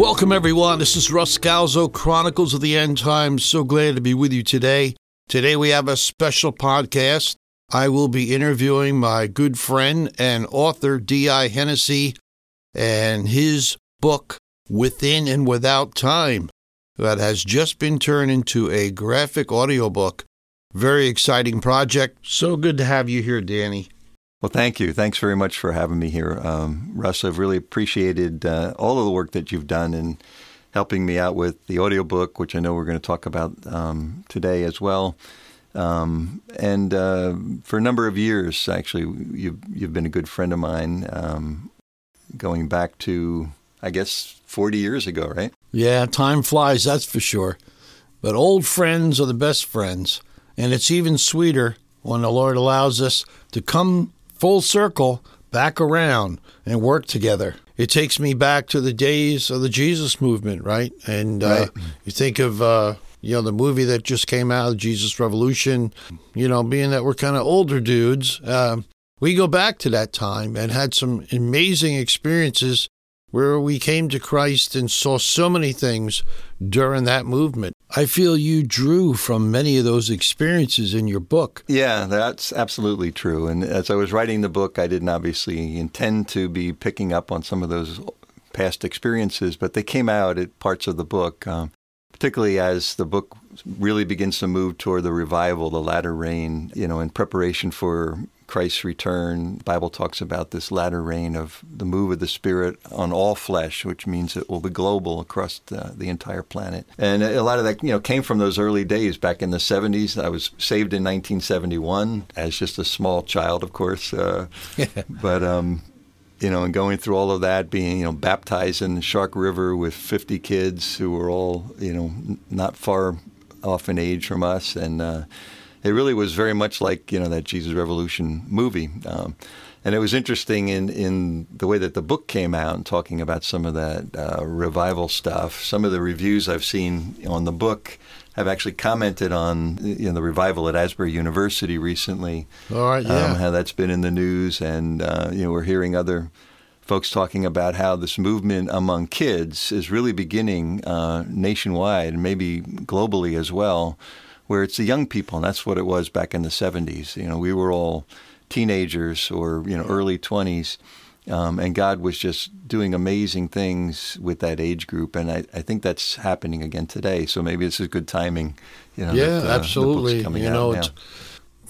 Welcome, everyone. This is Russ Scalzo, Chronicles of the End Times. So glad to be with you today. Today, we have a special podcast. I will be interviewing my good friend and author, D.I. Hennessey, and his book, Within and Without Time, that has just been turned into a graphic audiobook. Very exciting project. So good to have you here, Danny. Well, thank you. Thanks very much for having me here. Um, Russ, I've really appreciated uh, all of the work that you've done in helping me out with the audiobook, which I know we're going to talk about um, today as well. Um, and uh, for a number of years, actually, you've, you've been a good friend of mine, um, going back to, I guess, 40 years ago, right? Yeah, time flies, that's for sure. But old friends are the best friends. And it's even sweeter when the Lord allows us to come full circle back around and work together. It takes me back to the days of the Jesus movement, right? And uh, Right. you think of, uh, you know, the movie that just came out, Jesus Revolution, you know, being that we're kind of older dudes, um, we go back to that time and had some amazing experiences where we came to Christ and saw so many things during that movement. I feel you drew from many of those experiences in your book. Yeah, that's absolutely true. And as I was writing the book, I didn't obviously intend to be picking up on some of those past experiences, but they came out at parts of the book, um, particularly as the book really begins to move toward the revival, the latter rain, you know, in preparation for Christ's return. The Bible talks about this latter rain of the move of the Spirit on all flesh, which means it will be global across the, the entire planet. And a lot of that, you know, came from those early days back in the 70s. I was saved in 1971 as just a small child, of course. Uh, but um, you know, and going through all of that, being, you know, baptized in the Shark River with 50 kids who were all, you know, not far off in age from us. And uh, it really was very much like, you know, that Jesus Revolution movie. Um, and it was interesting in, in the way that the book came out and talking about some of that uh, revival stuff. Some of the reviews I've seen on the book have actually commented on you know, the revival at Asbury University recently All right, yeah. um, how that's been in the news, and uh, you know we're hearing other folks talking about how this movement among kids is really beginning uh, nationwide and maybe globally as well, where it's the young people, and that's what it was back in the '70s. You know, we were all teenagers or you know early 20s. Um, and God was just doing amazing things with that age group, and I, I think that's happening again today. So maybe this is good timing. You know, yeah, that, uh, absolutely. You know, now.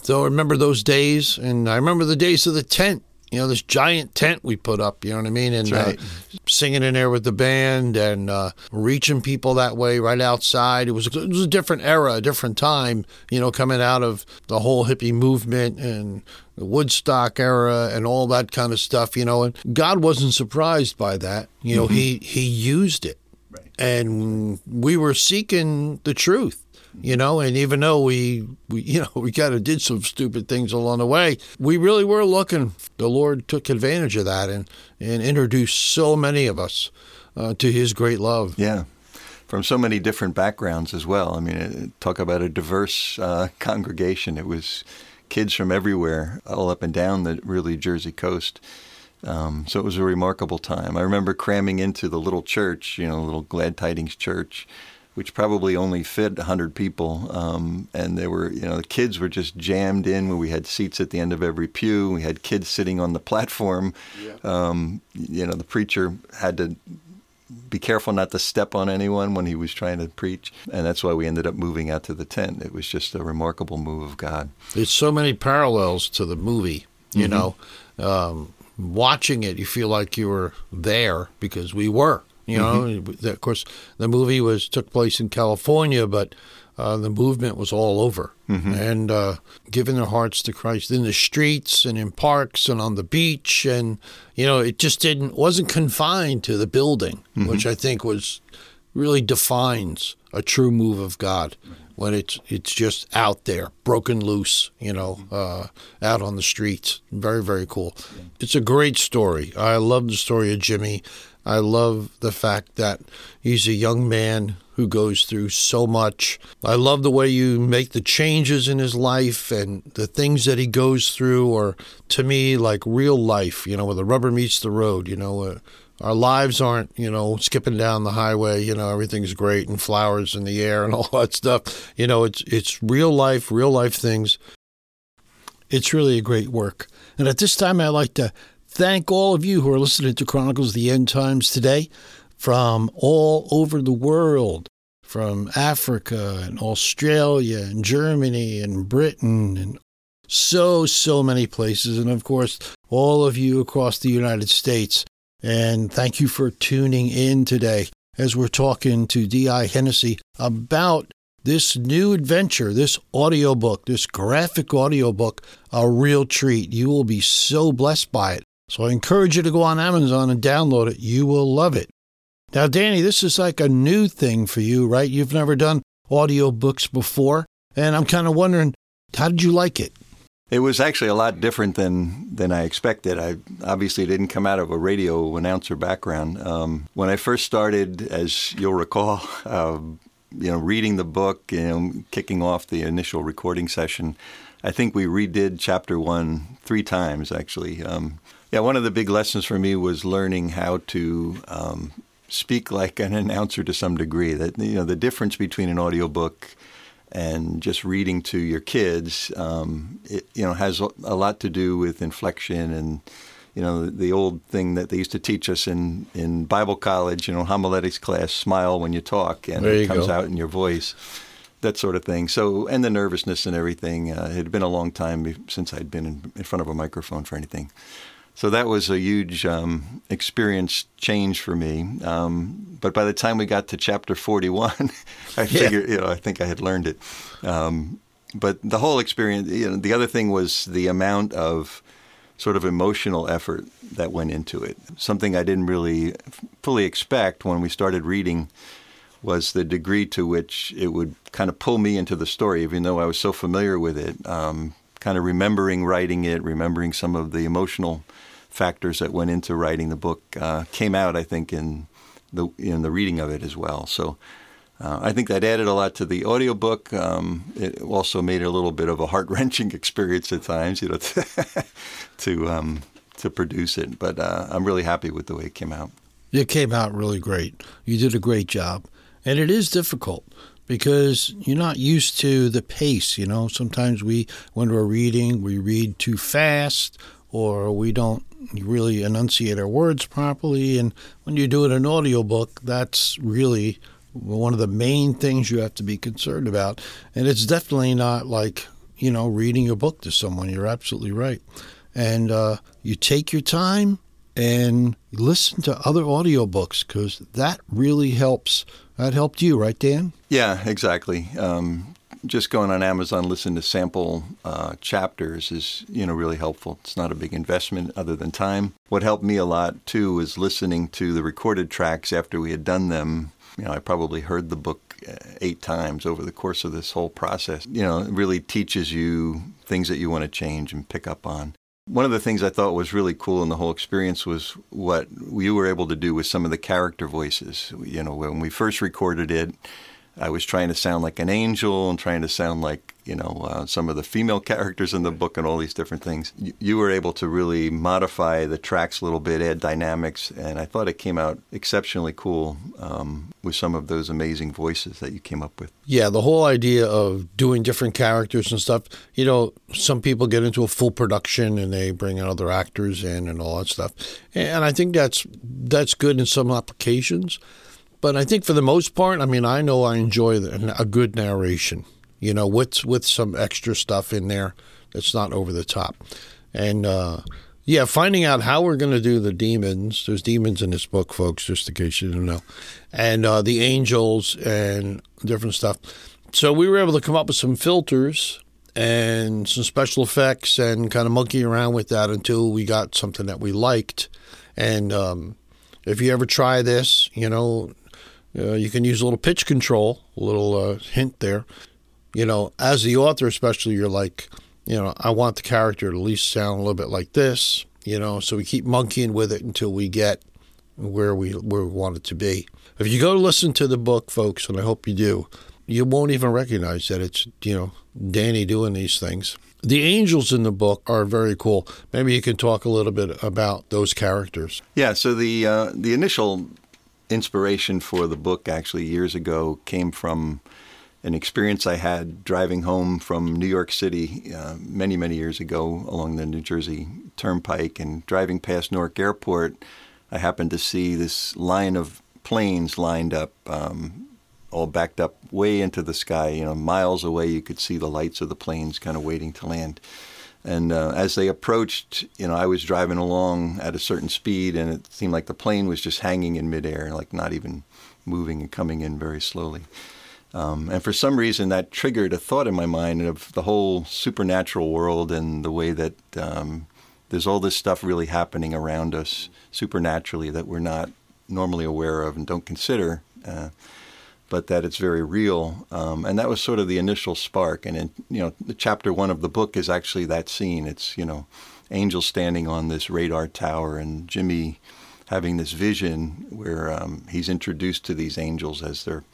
so I remember those days, and I remember the days of the tent. You know, this giant tent we put up. You know what I mean? And That's right. uh, singing in there with the band and uh, reaching people that way right outside. It was it was a different era, a different time. You know, coming out of the whole hippie movement and the Woodstock era and all that kind of stuff. You know, and God wasn't surprised by that. You know, he he used it and we were seeking the truth you know and even though we, we you know we kind of did some stupid things along the way we really were looking the lord took advantage of that and and introduced so many of us uh, to his great love Yeah, from so many different backgrounds as well. I mean, talk about a diverse uh, congregation. It was kids from everywhere, all up and down the really Jersey coast. Um, so it was a remarkable time. I remember cramming into the little church, you know, little Glad Tidings church, which probably only fit 100 people. Um, and they were, you know, the kids were just jammed in where we had seats at the end of every pew. We had kids sitting on the platform. Um, you know, the preacher had to be careful not to step on anyone when he was trying to preach. And that's why we ended up moving out to the tent. It was just a remarkable move of God. there's so many parallels to the movie you know um, watching it you feel like you were there because we were you know of course the movie was took place in california but uh, the movement was all over and uh, giving their hearts to christ in the streets and in parks and on the beach and you know it just didn't wasn't confined to the building which i think was really defines a true move of God when it's it's just out there, broken loose, you know, uh, out on the streets. Very very cool. It's a great story. I love the story of Jimmy. I love the fact that he's a young man who goes through so much. I love the way you make the changes in his life and the things that he goes through, are, to me, like real life, you know, where the rubber meets the road, you know, uh, our lives aren't, you know, skipping down the highway, you know, everything's great and flowers in the air and all that stuff. You know, it's it's real life, real life things. It's really a great work. And at this time I'd like to thank all of you who are listening to Chronicles of the End Times today from all over the world, from Africa and Australia and Germany and Britain and so, so many places. And of course, all of you across the United States. And thank you for tuning in today as we're talking to D.I. Hennessey about this new adventure, this audiobook, this graphic audiobook, a real treat. You will be so blessed by it. So I encourage you to go on Amazon and download it. You will love it. Now, Danny, this is like a new thing for you, right? You've never done audiobooks before. And I'm kind of wondering, how did you like it? It was actually a lot different than than I expected. I obviously didn't come out of a radio announcer background. Um, when I first started, as you'll recall, uh, you know, reading the book, and kicking off the initial recording session, I think we redid chapter one three times actually. Um, yeah, one of the big lessons for me was learning how to um, speak like an announcer to some degree. That you know, the difference between an audiobook and just reading to your kids, um, it you know has a lot to do with inflection and you know the, old thing that they used to teach us in in Bible college, you know homiletics class, smile when you talk, and you it comes go. out in your voice, that sort of thing. So and the nervousness and everything. Uh, it had been a long time since I'd been in, in front of a microphone for anything. So that was a huge um, experience change for me. Um, but by the time we got to chapter 41, I figured, you know, I think I had learned it. Um, but the whole experience, you know, the other thing was the amount of sort of emotional effort that went into it. Something I didn't really fully expect when we started reading was the degree to which it would kind of pull me into the story, even though I was so familiar with it. Um, kind of remembering writing it, remembering some of the emotional factors that went into writing the book uh, came out, I think, in the in the reading of it as well. So uh, I think that added a lot to the audiobook. Um, it also made it a little bit of a heart wrenching experience at times, you know, to to, um, to produce it. But uh, I'm really happy with the way it came out. It came out really great. You did a great job, and it is difficult because you're not used to the pace. You know, sometimes we, when we're reading, we read too fast or we don't really enunciate our words properly. And when you do it in audiobook, that's really one of the main things you have to be concerned about. And it's definitely not like, you know, reading a book to someone. You're absolutely right. And uh, you take your time and listen to other audiobooks because that really helps. That helped you, right, Dan? Yeah, exactly. Um, just going on Amazon, listen to sample uh, chapters is you know really helpful. It's not a big investment other than time. What helped me a lot too was listening to the recorded tracks after we had done them. You know, I probably heard the book uh, eight times over the course of this whole process. You know, it really teaches you things that you want to change and pick up on. One of the things I thought was really cool in the whole experience was what you were able to do with some of the character voices. You know, when we first recorded it, I was trying to sound like an angel and trying to sound like you know uh, some of the female characters in the book and all these different things. You, you, were able to really modify the tracks a little bit, add dynamics, and I thought it came out exceptionally cool um, with some of those amazing voices that you came up with. Yeah, the whole idea of doing different characters and stuff. You know, some people get into a full production and they bring in other actors in and all that stuff, and I think that's that's good in some applications. But I think for the most part, I mean, I know I enjoy a good narration, you know, with with some extra stuff in there that's not over the top. And uh, yeah, finding out how we're going to do the demons. There's demons in this book, folks, just in case you didn't know, and uh, the angels and different stuff. So we were able to come up with some filters and some special effects and kind of monkey around with that until we got something that we liked. And um, if you ever try this, you know, uh, you can use a little pitch control, a little uh, hint there. You know, as the author, especially, you're like, you know, I want the character to at least sound a little bit like this. You know, so we keep monkeying with it until we get where we where we want it to be. If you go listen to the book, folks, and I hope you do, you won't even recognize that it's you know Danny doing these things. The angels in the book are very cool. Maybe you can talk a little bit about those characters. Yeah, so the uh, the initial inspiration for the book actually years ago came from an experience I had driving home from New York City uh, many, many years ago along the New Jersey Turnpike and driving past Newark Airport. I happened to see this line of planes lined up, um, all backed up way into the sky. You know, miles away, you could see the lights of the planes kind of waiting to land. And uh, as they approached, you know, I was driving along at a certain speed, and it seemed like the plane was just hanging in midair, like not even moving and coming in very slowly. Um, and for some reason, that triggered a thought in my mind of the whole supernatural world and the way that um, there's all this stuff really happening around us supernaturally that we're not normally aware of and don't consider. Uh, but that it's very real. Um, and that was sort of the initial spark. And in, you know, the chapter one of the book is actually that scene. It's you know, Angel standing on this radar tower and Jimmy having this vision where um, he's introduced to these angels as they're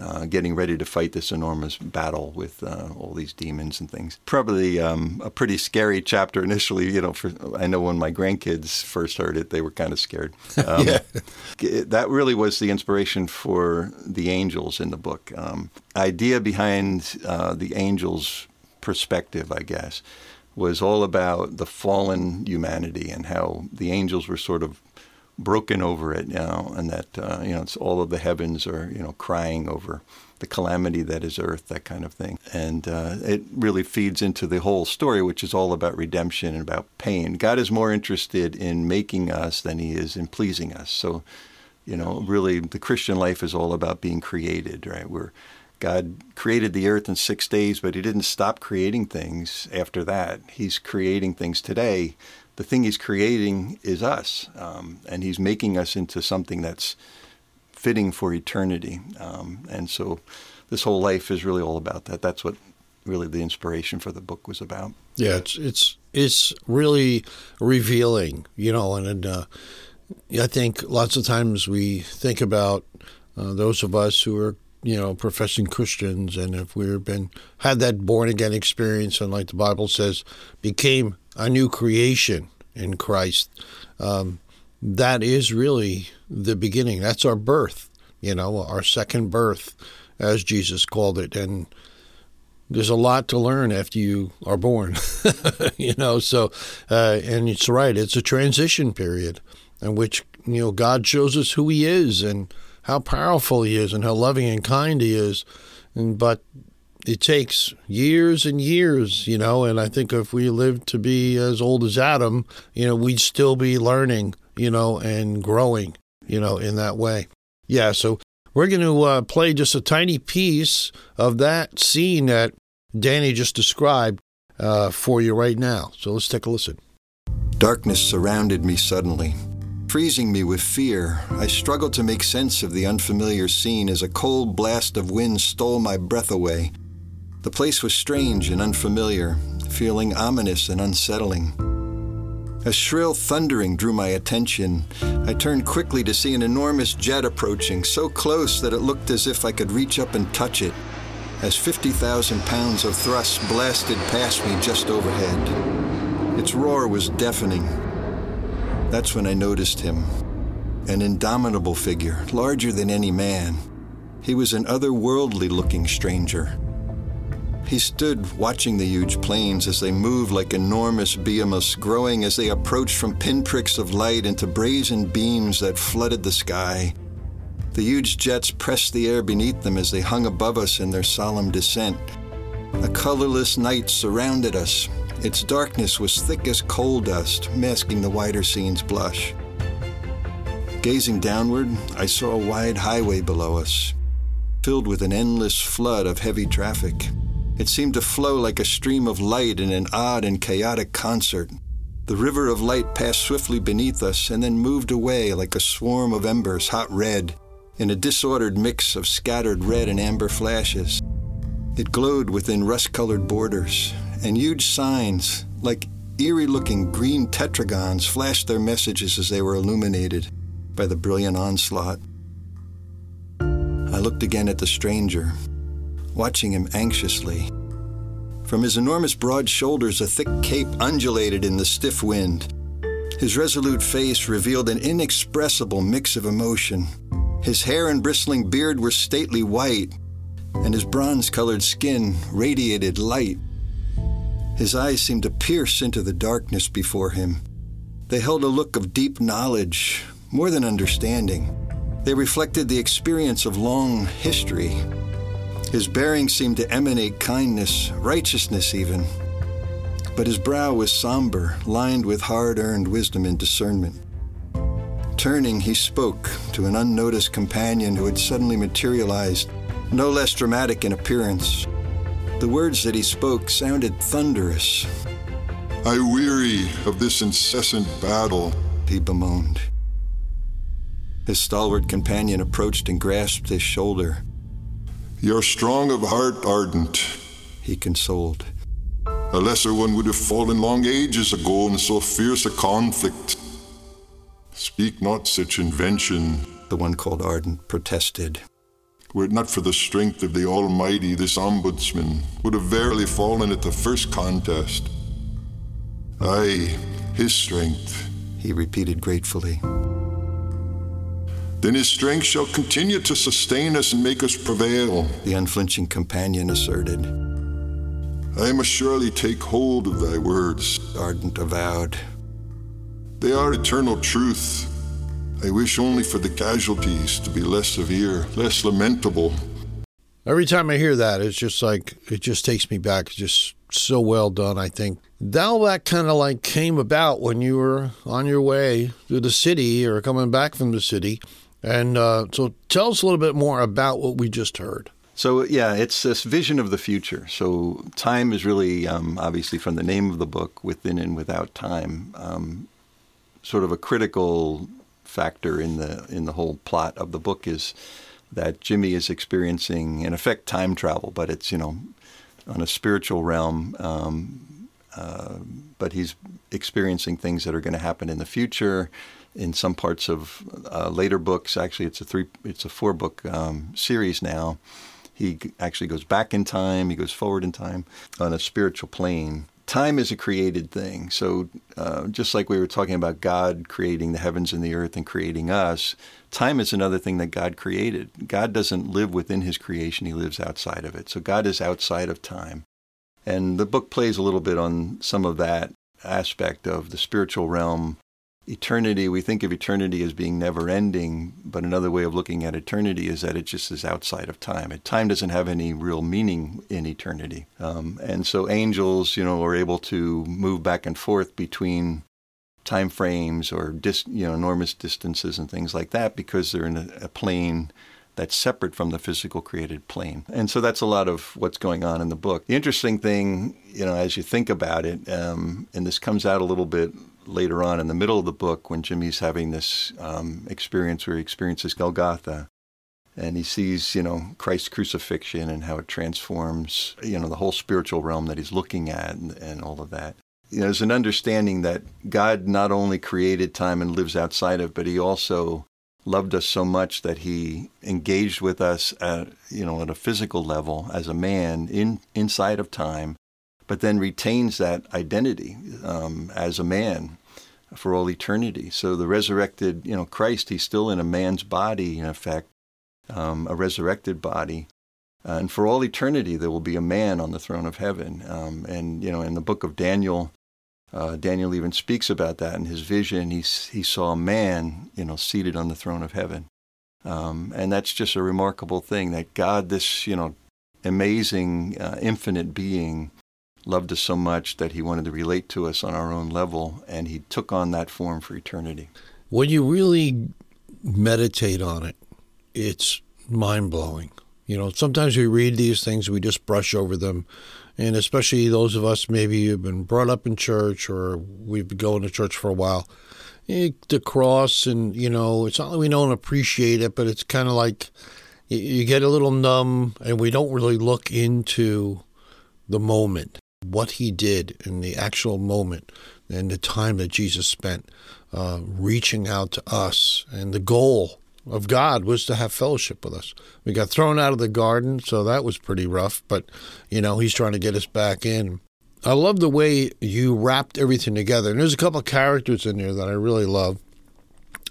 uh, getting ready to fight this enormous battle with uh, all these demons and things. Probably um, a pretty scary chapter initially. You know, for I know when my grandkids first heard it, they were kind of scared. Um, yeah. That really was the inspiration for the angels in the book. Um, idea behind uh, the angels' perspective, I guess, was all about the fallen humanity and how the angels were sort of broken over it now, and that uh, you know it's all of the heavens are you know crying over the calamity that is earth, that kind of thing. And uh, it really feeds into the whole story, which is all about redemption and about pain. God is more interested in making us than he is in pleasing us. So, you know, really the Christian life is all about being created, right? Where God created the earth in six days, but he didn't stop creating things after that. He's creating things today the thing he's creating is us, um, and he's making us into something that's fitting for eternity. Um, and so, this whole life is really all about that. That's what really the inspiration for the book was about. Yeah, it's it's it's really revealing, you know, and, and uh, I think lots of times we think about uh, those of us who are you know professing Christians, and if we've been had that born again experience, and like the Bible says, became a new creation in Christ. Um, that is really the beginning. That's our birth, you know, our second birth, as Jesus called it. And there's a lot to learn after you are born, you know. So, uh, and it's right. It's a transition period in which you know God shows us who He is and how powerful He is and how loving and kind He is. And, but it takes years and years, you know, and I think if we lived to be as old as Adam, you know, we'd still be learning, you know, and growing, you know, in that way. Yeah, so we're going to uh, play just a tiny piece of that scene that Danny just described uh, for you right now. So let's take a listen. Darkness surrounded me suddenly, freezing me with fear. I struggled to make sense of the unfamiliar scene as a cold blast of wind stole my breath away. The place was strange and unfamiliar, feeling ominous and unsettling. A shrill thundering drew my attention. I turned quickly to see an enormous jet approaching, so close that it looked as if I could reach up and touch it, as 50,000 pounds of thrust blasted past me just overhead. Its roar was deafening. That's when I noticed him. An indomitable figure, larger than any man. He was an otherworldly looking stranger. He stood watching the huge planes as they moved like enormous behemoths, growing as they approached from pinpricks of light into brazen beams that flooded the sky. The huge jets pressed the air beneath them as they hung above us in their solemn descent. A colorless night surrounded us. Its darkness was thick as coal dust, masking the wider scene's blush. Gazing downward, I saw a wide highway below us, filled with an endless flood of heavy traffic. It seemed to flow like a stream of light in an odd and chaotic concert. The river of light passed swiftly beneath us and then moved away like a swarm of embers, hot red, in a disordered mix of scattered red and amber flashes. It glowed within rust colored borders, and huge signs, like eerie looking green tetragons, flashed their messages as they were illuminated by the brilliant onslaught. I looked again at the stranger, watching him anxiously. From his enormous broad shoulders, a thick cape undulated in the stiff wind. His resolute face revealed an inexpressible mix of emotion. His hair and bristling beard were stately white, and his bronze colored skin radiated light. His eyes seemed to pierce into the darkness before him. They held a look of deep knowledge, more than understanding. They reflected the experience of long history. His bearing seemed to emanate kindness, righteousness even. But his brow was somber, lined with hard earned wisdom and discernment. Turning, he spoke to an unnoticed companion who had suddenly materialized, no less dramatic in appearance. The words that he spoke sounded thunderous. I weary of this incessant battle, he bemoaned. His stalwart companion approached and grasped his shoulder. You're strong of heart, Ardent, he consoled. A lesser one would have fallen long ages ago in so fierce a conflict. Speak not such invention, the one called Ardent protested. Were it not for the strength of the Almighty, this ombudsman would have verily fallen at the first contest. Aye, his strength, he repeated gratefully. Then his strength shall continue to sustain us and make us prevail, the unflinching companion asserted. I must surely take hold of thy words, Ardent avowed. They are eternal truth. I wish only for the casualties to be less severe, less lamentable. Every time I hear that, it's just like, it just takes me back. It's just so well done, I think. All that kind of like came about when you were on your way to the city or coming back from the city and uh, so tell us a little bit more about what we just heard. So, yeah, it's this vision of the future. So, time is really, um, obviously, from the name of the book, within and without time, um, sort of a critical factor in the in the whole plot of the book is that Jimmy is experiencing, in effect, time travel, but it's you know on a spiritual realm. Um, uh, but he's experiencing things that are going to happen in the future in some parts of uh, later books. Actually, it's a three, it's a four book um, series now. He actually goes back in time. He goes forward in time on a spiritual plane. Time is a created thing. So, uh, just like we were talking about God creating the heavens and the earth and creating us, time is another thing that God created. God doesn't live within his creation, he lives outside of it. So, God is outside of time. And the book plays a little bit on some of that aspect of the spiritual realm eternity, we think of eternity as being never ending, but another way of looking at eternity is that it just is outside of time. Time doesn't have any real meaning in eternity. Um, and so angels, you know, are able to move back and forth between time frames or dis, you know, enormous distances and things like that because they're in a, a plane that's separate from the physical created plane. And so that's a lot of what's going on in the book. The interesting thing, you know, as you think about it, um, and this comes out a little bit later on in the middle of the book when Jimmy's having this um, experience where he experiences Golgotha and he sees, you know, Christ's crucifixion and how it transforms, you know, the whole spiritual realm that he's looking at and, and all of that. You know, there's an understanding that God not only created time and lives outside of, but he also loved us so much that he engaged with us at, you know, at a physical level as a man in inside of time but then retains that identity um, as a man for all eternity. So the resurrected, you know, Christ, he's still in a man's body, in effect, um, a resurrected body. Uh, and for all eternity, there will be a man on the throne of heaven. Um, and, you know, in the book of Daniel, uh, Daniel even speaks about that in his vision. He, he saw a man, you know, seated on the throne of heaven. Um, and that's just a remarkable thing that God, this, you know, amazing, uh, infinite being, loved us so much that he wanted to relate to us on our own level, and he took on that form for eternity. When you really meditate on it, it's mind blowing. You know, sometimes we read these things, we just brush over them. And especially those of us maybe who've been brought up in church or we've been going to church for a while. the cross, and, you know, it's not that we don't appreciate it, but it's kind of like you get a little numb and we don't really look into the moment what he did in the actual moment and the time that Jesus spent uh, reaching out to us and the goal of God was to have fellowship with us. We got thrown out of the garden, so that was pretty rough, but you know, he's trying to get us back in. I love the way you wrapped everything together. And there's a couple of characters in there that I really love.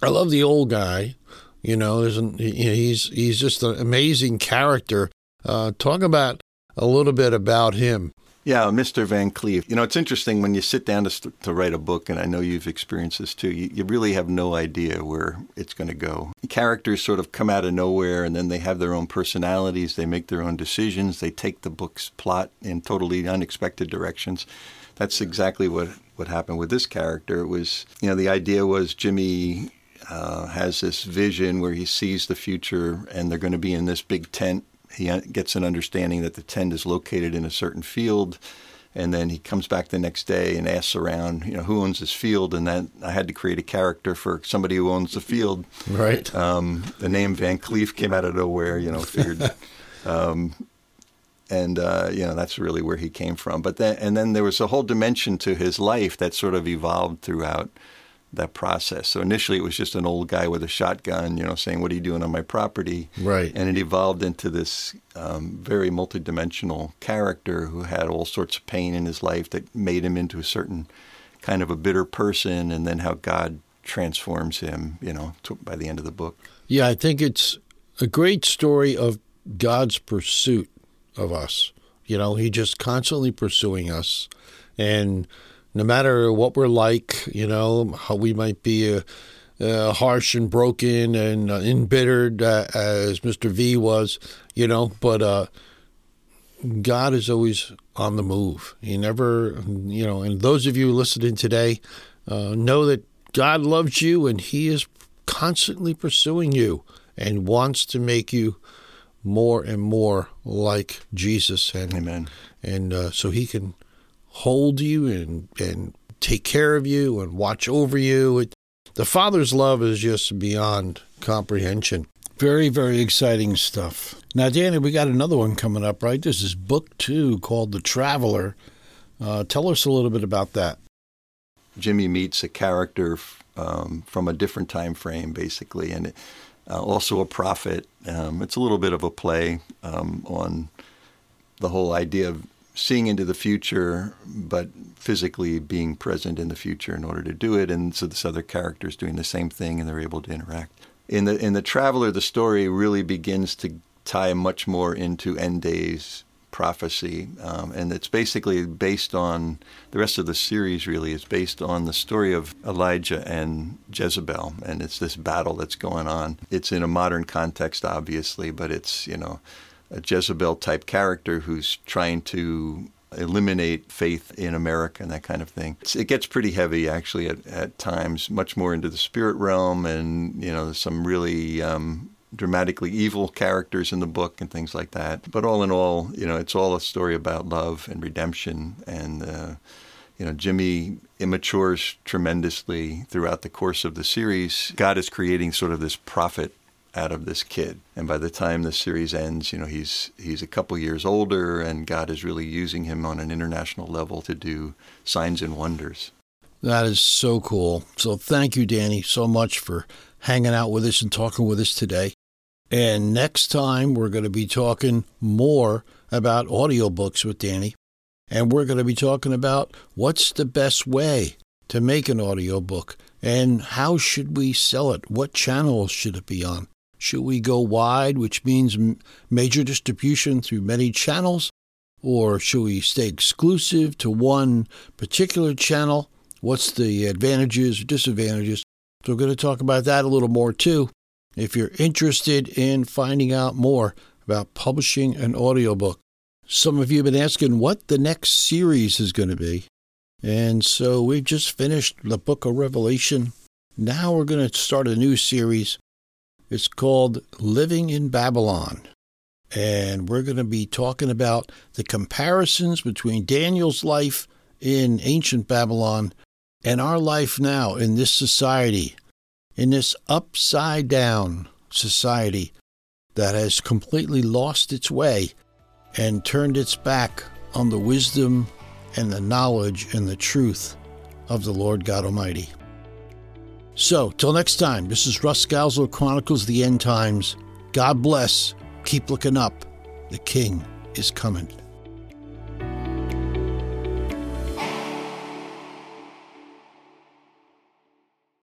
I love the old guy. You know, he's he's just an amazing character. Uh, talk about a little bit about him. Yeah, Mr. Van Cleef. You know, it's interesting when you sit down to, to write a book, and I know you've experienced this too, you, you really have no idea where it's going to go. Characters sort of come out of nowhere, and then they have their own personalities, they make their own decisions, they take the book's plot in totally unexpected directions. That's exactly what, what happened with this character. It was, you know, the idea was Jimmy uh, has this vision where he sees the future, and they're going to be in this big tent he gets an understanding that the tent is located in a certain field and then he comes back the next day and asks around, you know, who owns this field, and then I had to create a character for somebody who owns the field. Right. Um, the name Van Cleef came out of nowhere, you know. Figured, um, and uh, you know that's really where he came from. But then, and then there was a whole dimension to his life that sort of evolved throughout that process. So initially it was just an old guy with a shotgun, you know, saying, "What are you doing on my property?" Right. And it evolved into this um, very multidimensional character who had all sorts of pain in his life that made him into a certain kind of a bitter person, and then how God transforms him, you know, to, by the end of the book. Yeah, I think it's a great story of God's pursuit of us. You know, He just constantly pursuing us, and no matter what we're like, you know, how we might be uh, uh, harsh and broken and uh, embittered uh, as Mr. V was, you know, but uh, God is always on the move. He never, you know, and those of you listening today uh, know that God loves you and He is constantly pursuing you and wants to make you more and more like Jesus. And, Amen. And so He can hold you and, and take care of you and watch over you. It, the Father's love is just beyond comprehension. Very, very exciting stuff. Now, Danny, we got another one coming up, right? This is book two called The Traveler. Uh, tell us a little bit about that. Jimmy meets a character um, from a different time frame, basically, and uh, also a prophet. Um, it's a little bit of a play um, on the whole idea of seeing into the future, but physically being present in the future in order to do it. And so this other character is doing the same thing, and they're able to interact. In the in the Traveler, the story really begins to tie much more into end days prophecy, um, and it's basically based on the rest of the series. Really, is based on the story of Elijah and Jezebel, and it's this battle that's going on. It's in a modern context, obviously, but it's you know a Jezebel type character who's trying to eliminate faith in America and that kind of thing. It gets pretty heavy actually at, at times, much more into the spirit realm, and you know, some really um, dramatically evil characters in the book and things like that. But all in all, you know, it's all a story about love and redemption and. Uh, you know, Jimmy immatures tremendously throughout the course of the series. God is creating sort of this prophet out of this kid. And by the time the series ends, you know, he's he's a couple years older and God is really using him on an international level to do signs and wonders. That is so cool. So thank you Danny so much for hanging out with us and talking with us today. And next time we're going to be talking more about audiobooks with Danny. And we're going to be talking about what's the best way to make an audiobook and how should we sell it? What channels should it be on? Should we go wide, which means major distribution through many channels? Or should we stay exclusive to one particular channel? What's the advantages or disadvantages? So, we're going to talk about that a little more too. If you're interested in finding out more about publishing an audiobook, some of you have been asking what the next series is going to be. And so we've just finished the book of Revelation. Now we're going to start a new series it's called Living in Babylon. And we're going to be talking about the comparisons between Daniel's life in ancient Babylon and our life now in this society, in this upside down society that has completely lost its way and turned its back on the wisdom and the knowledge and the truth of the Lord God Almighty. So, till next time, this is Russ Scalzo Chronicles the End Times. God bless. Keep looking up. The King is coming.